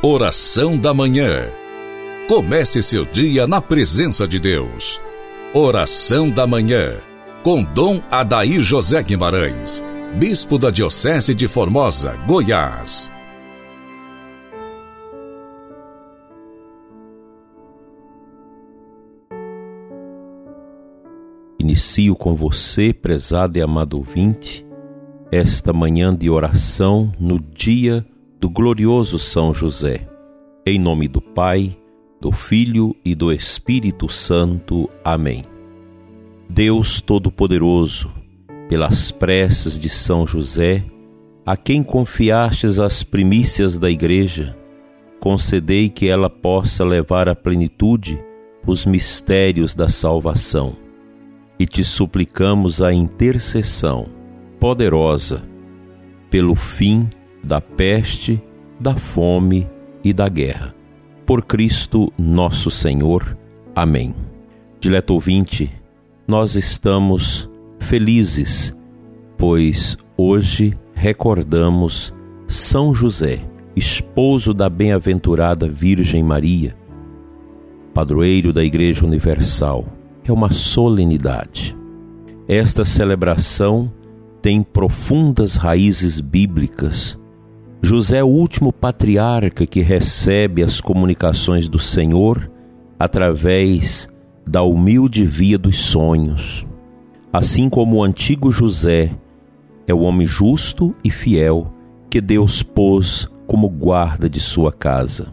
Oração da Manhã. Comece seu dia na presença de Deus. Oração da Manhã. Com Dom Adair José Guimarães, Bispo da Diocese de Formosa, Goiás. Inicio com você, prezado e amado ouvinte, esta manhã de oração no dia do glorioso São José. Em nome do Pai, do Filho e do Espírito Santo. Amém. Deus Todo-Poderoso, pelas preces de São José, a quem confiastes as primícias da Igreja, concedei que ela possa levar à plenitude os mistérios da salvação. E te suplicamos a intercessão poderosa pelo fim da peste, da fome e da guerra. Por Cristo nosso Senhor. Amém. Dileto ouvinte, nós estamos felizes, pois hoje recordamos São José, esposo da bem-aventurada Virgem Maria, padroeiro da Igreja Universal. É uma solenidade. Esta celebração tem profundas raízes bíblicas José é o último patriarca que recebe as comunicações do Senhor através da humilde via dos sonhos. Assim como o antigo José é o homem justo e fiel que Deus pôs como guarda de sua casa.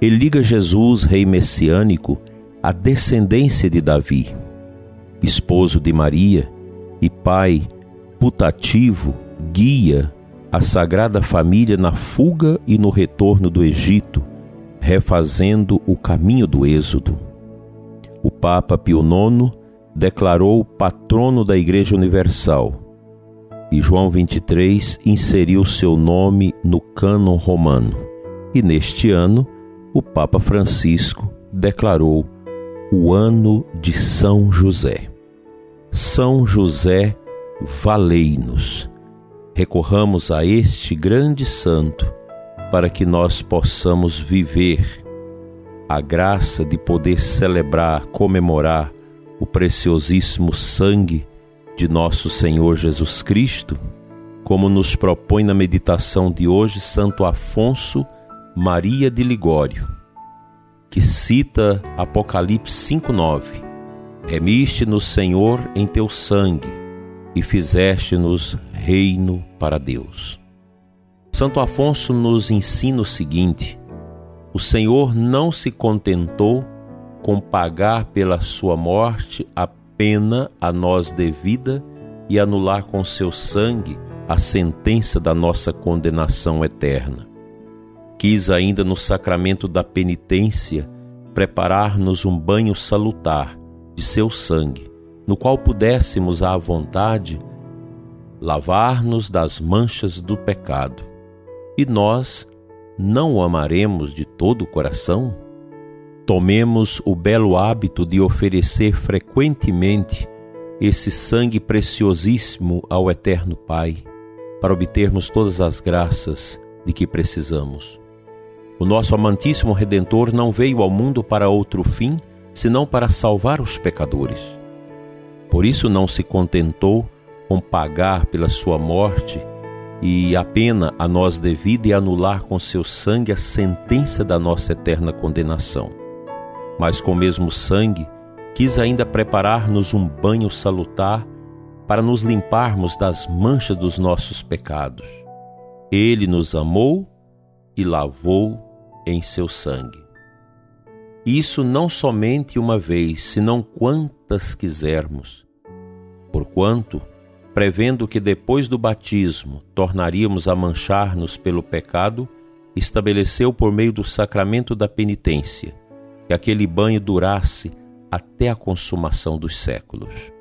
Ele liga Jesus, rei messiânico, à descendência de Davi, esposo de Maria e pai putativo, guia a Sagrada Família na fuga e no retorno do Egito, refazendo o caminho do Êxodo. O Papa Pio IX declarou patrono da Igreja Universal e João 23 inseriu seu nome no cânon romano. E neste ano, o Papa Francisco declarou o ano de São José. São José, valei-nos recorramos a este grande santo para que nós possamos viver a graça de poder celebrar, comemorar o preciosíssimo sangue de nosso Senhor Jesus Cristo, como nos propõe na meditação de hoje Santo Afonso Maria de Ligório, que cita Apocalipse 5:9. Remiste-nos, Senhor, em teu sangue e fizeste-nos reino para Deus. Santo Afonso nos ensina o seguinte: o Senhor não se contentou com pagar pela sua morte a pena a nós devida e anular com seu sangue a sentença da nossa condenação eterna. Quis ainda no sacramento da penitência preparar-nos um banho salutar de seu sangue no qual pudéssemos à vontade lavar-nos das manchas do pecado. E nós não o amaremos de todo o coração? Tomemos o belo hábito de oferecer frequentemente esse sangue preciosíssimo ao Eterno Pai, para obtermos todas as graças de que precisamos. O nosso amantíssimo Redentor não veio ao mundo para outro fim, senão para salvar os pecadores. Por isso não se contentou com pagar pela sua morte e a pena a nós devida e anular com seu sangue a sentença da nossa eterna condenação. Mas com o mesmo sangue quis ainda preparar-nos um banho salutar para nos limparmos das manchas dos nossos pecados. Ele nos amou e lavou em seu sangue. Isso não somente uma vez, senão quantas quisermos. Porquanto, prevendo que depois do batismo tornaríamos a manchar-nos pelo pecado, estabeleceu por meio do sacramento da penitência que aquele banho durasse até a consumação dos séculos.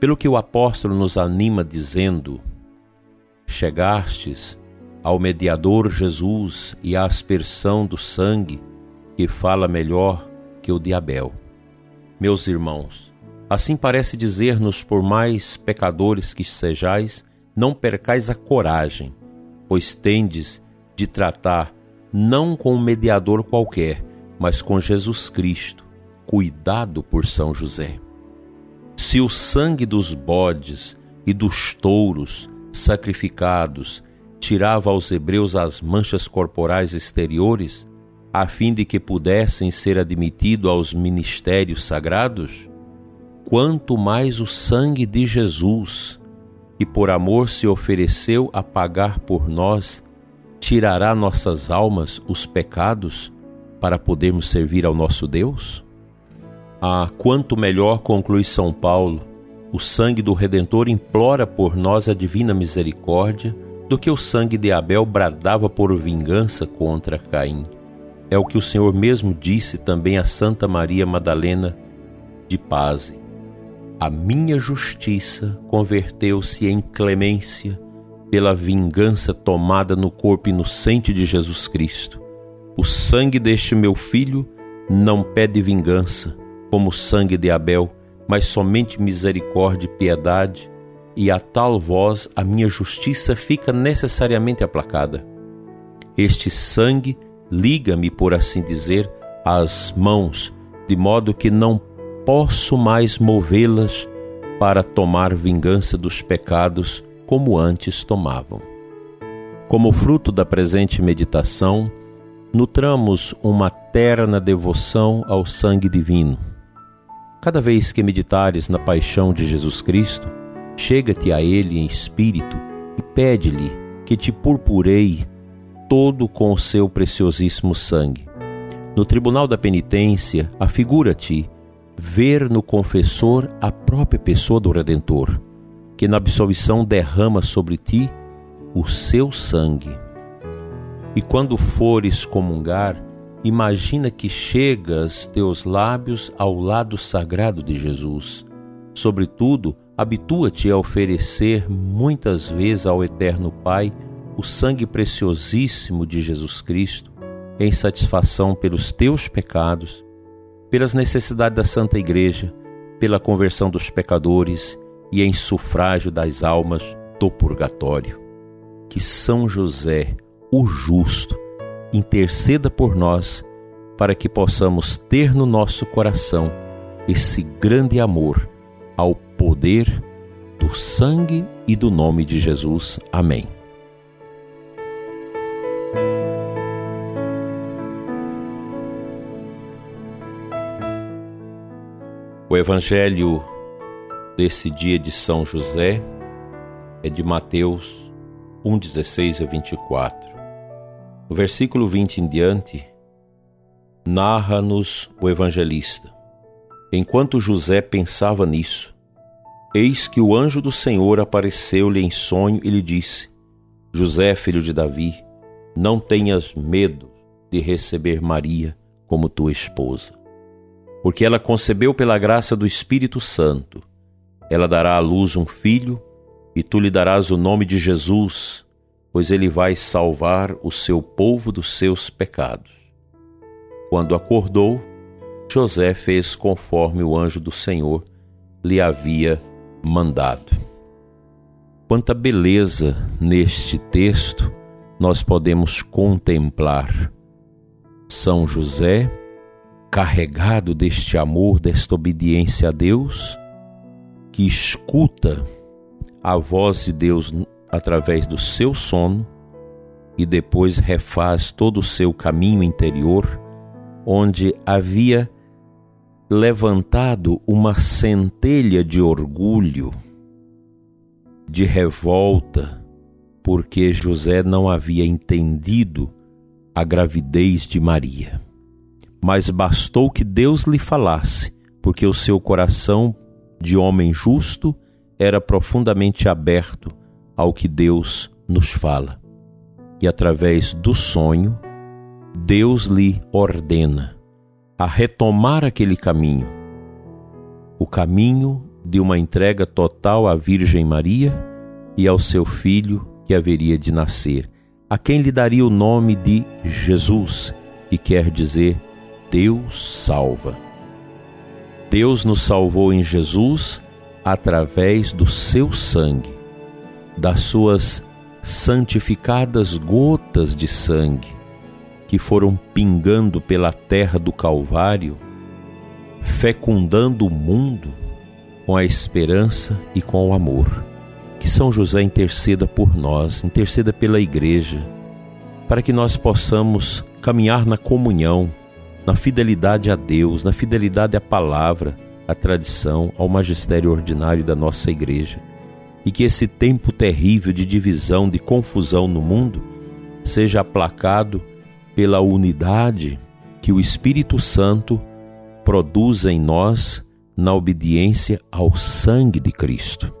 Pelo que o apóstolo nos anima dizendo: Chegastes ao mediador Jesus e à aspersão do sangue que fala melhor que o de Abel. Meus irmãos, assim parece dizer-nos, por mais pecadores que sejais, não percais a coragem, pois tendes de tratar não com um mediador qualquer, mas com Jesus Cristo, cuidado por São José. Se o sangue dos bodes e dos touros sacrificados tirava aos hebreus as manchas corporais exteriores, a fim de que pudessem ser admitidos aos ministérios sagrados, quanto mais o sangue de Jesus, que por amor se ofereceu a pagar por nós, tirará nossas almas os pecados para podermos servir ao nosso Deus? Ah, quanto melhor, conclui São Paulo, o sangue do Redentor implora por nós a divina misericórdia do que o sangue de Abel bradava por vingança contra Caim. É o que o Senhor mesmo disse também a Santa Maria Madalena de Paz. A minha justiça converteu-se em clemência pela vingança tomada no corpo inocente de Jesus Cristo. O sangue deste meu filho não pede vingança, como o sangue de Abel, mas somente misericórdia e piedade, e a tal voz a minha justiça fica necessariamente aplacada. Este sangue liga-me, por assim dizer, às mãos, de modo que não posso mais movê-las para tomar vingança dos pecados como antes tomavam. Como fruto da presente meditação, nutramos uma terna devoção ao sangue divino Cada vez que meditares na paixão de Jesus Cristo, chega-te a Ele em espírito e pede-lhe que te purpurei todo com o seu preciosíssimo sangue. No tribunal da penitência, afigura-te ver no confessor a própria pessoa do Redentor, que na absolvição derrama sobre ti o seu sangue. E quando fores comungar, Imagina que chegas teus lábios ao lado sagrado de Jesus. Sobretudo, habitua-te a oferecer muitas vezes ao Eterno Pai o sangue preciosíssimo de Jesus Cristo, em satisfação pelos teus pecados, pelas necessidades da Santa Igreja, pela conversão dos pecadores e em sufrágio das almas do purgatório. Que São José, o justo, interceda por nós para que possamos ter no nosso coração esse grande amor ao poder do sangue e do nome de Jesus. Amém. O evangelho desse dia de São José é de Mateus 1, 16 a 24. No versículo 20 em diante, narra-nos o evangelista. Enquanto José pensava nisso, eis que o anjo do Senhor apareceu-lhe em sonho e lhe disse: José, filho de Davi, não tenhas medo de receber Maria como tua esposa, porque ela concebeu pela graça do Espírito Santo. Ela dará à luz um filho, e tu lhe darás o nome de Jesus pois ele vai salvar o seu povo dos seus pecados. Quando acordou, José fez conforme o anjo do Senhor lhe havia mandado. Quanta beleza neste texto nós podemos contemplar. São José, carregado deste amor, desta obediência a Deus, que escuta a voz de Deus através do seu sono e depois refaz todo o seu caminho interior, onde havia levantado uma centelha de orgulho, de revolta, porque José não havia entendido a gravidez de Maria. Mas bastou que Deus lhe falasse, porque o seu coração de homem justo era profundamente aberto ao que Deus nos fala. E através do sonho, Deus lhe ordena a retomar aquele caminho, o caminho de uma entrega total à Virgem Maria e ao seu filho que haveria de nascer, a quem lhe daria o nome de Jesus, que quer dizer Deus salva. Deus nos salvou em Jesus através do seu sangue das suas santificadas gotas de sangue, que foram pingando pela terra do Calvário, fecundando o mundo com a esperança e com o amor. Que São José interceda por nós, interceda pela igreja, para que nós possamos caminhar na comunhão, na fidelidade a Deus, na fidelidade à palavra, à tradição, ao magistério ordinário da nossa igreja. E que esse tempo terrível de divisão, de confusão no mundo, seja aplacado pela unidade que o Espírito Santo produz em nós na obediência ao sangue de Cristo.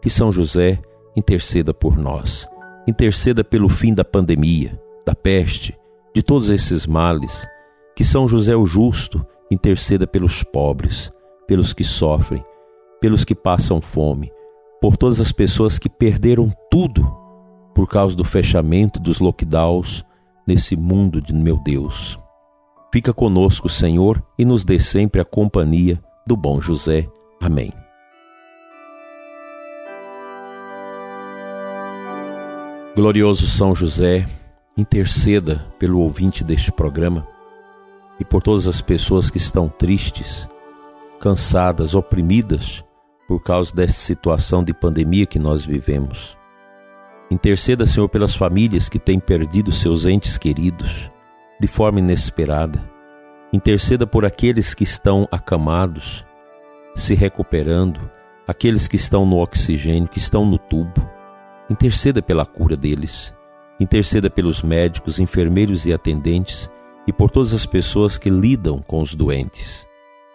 Que São José interceda por nós, interceda pelo fim da pandemia, da peste, de todos esses males. Que São José o Justo interceda pelos pobres, pelos que sofrem, pelos que passam fome, por todas as pessoas que perderam tudo por causa do fechamento dos lockdowns nesse mundo de meu Deus. Fica conosco, Senhor, e nos dê sempre a companhia do bom José. Amém. Glorioso São José, interceda pelo ouvinte deste programa e por todas as pessoas que estão tristes, cansadas, oprimidas por causa dessa situação de pandemia que nós vivemos. Interceda, Senhor, pelas famílias que têm perdido seus entes queridos de forma inesperada Interceda por aqueles que estão acamados, se recuperando, aqueles que estão no oxigênio, que estão no tubo. Interceda pela cura deles. Interceda pelos médicos, enfermeiros e atendentes e por todas as pessoas que lidam com os doentes.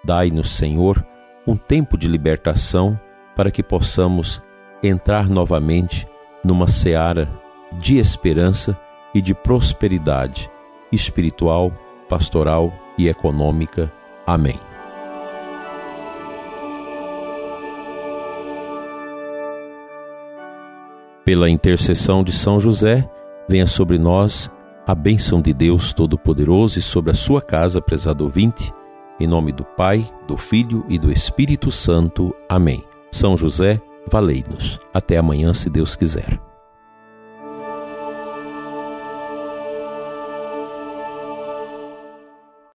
Dai-nos, Senhor, um tempo de libertação para que possamos entrar novamente numa seara de esperança e de prosperidade espiritual, pastoral e econômica. Amém. Pela intercessão de São José, venha sobre nós a bênção de Deus Todo-Poderoso e sobre a sua casa, prezado ouvinte, em nome do Pai, do Filho e do Espírito Santo. Amém. São José, valei-nos. Até amanhã, se Deus quiser.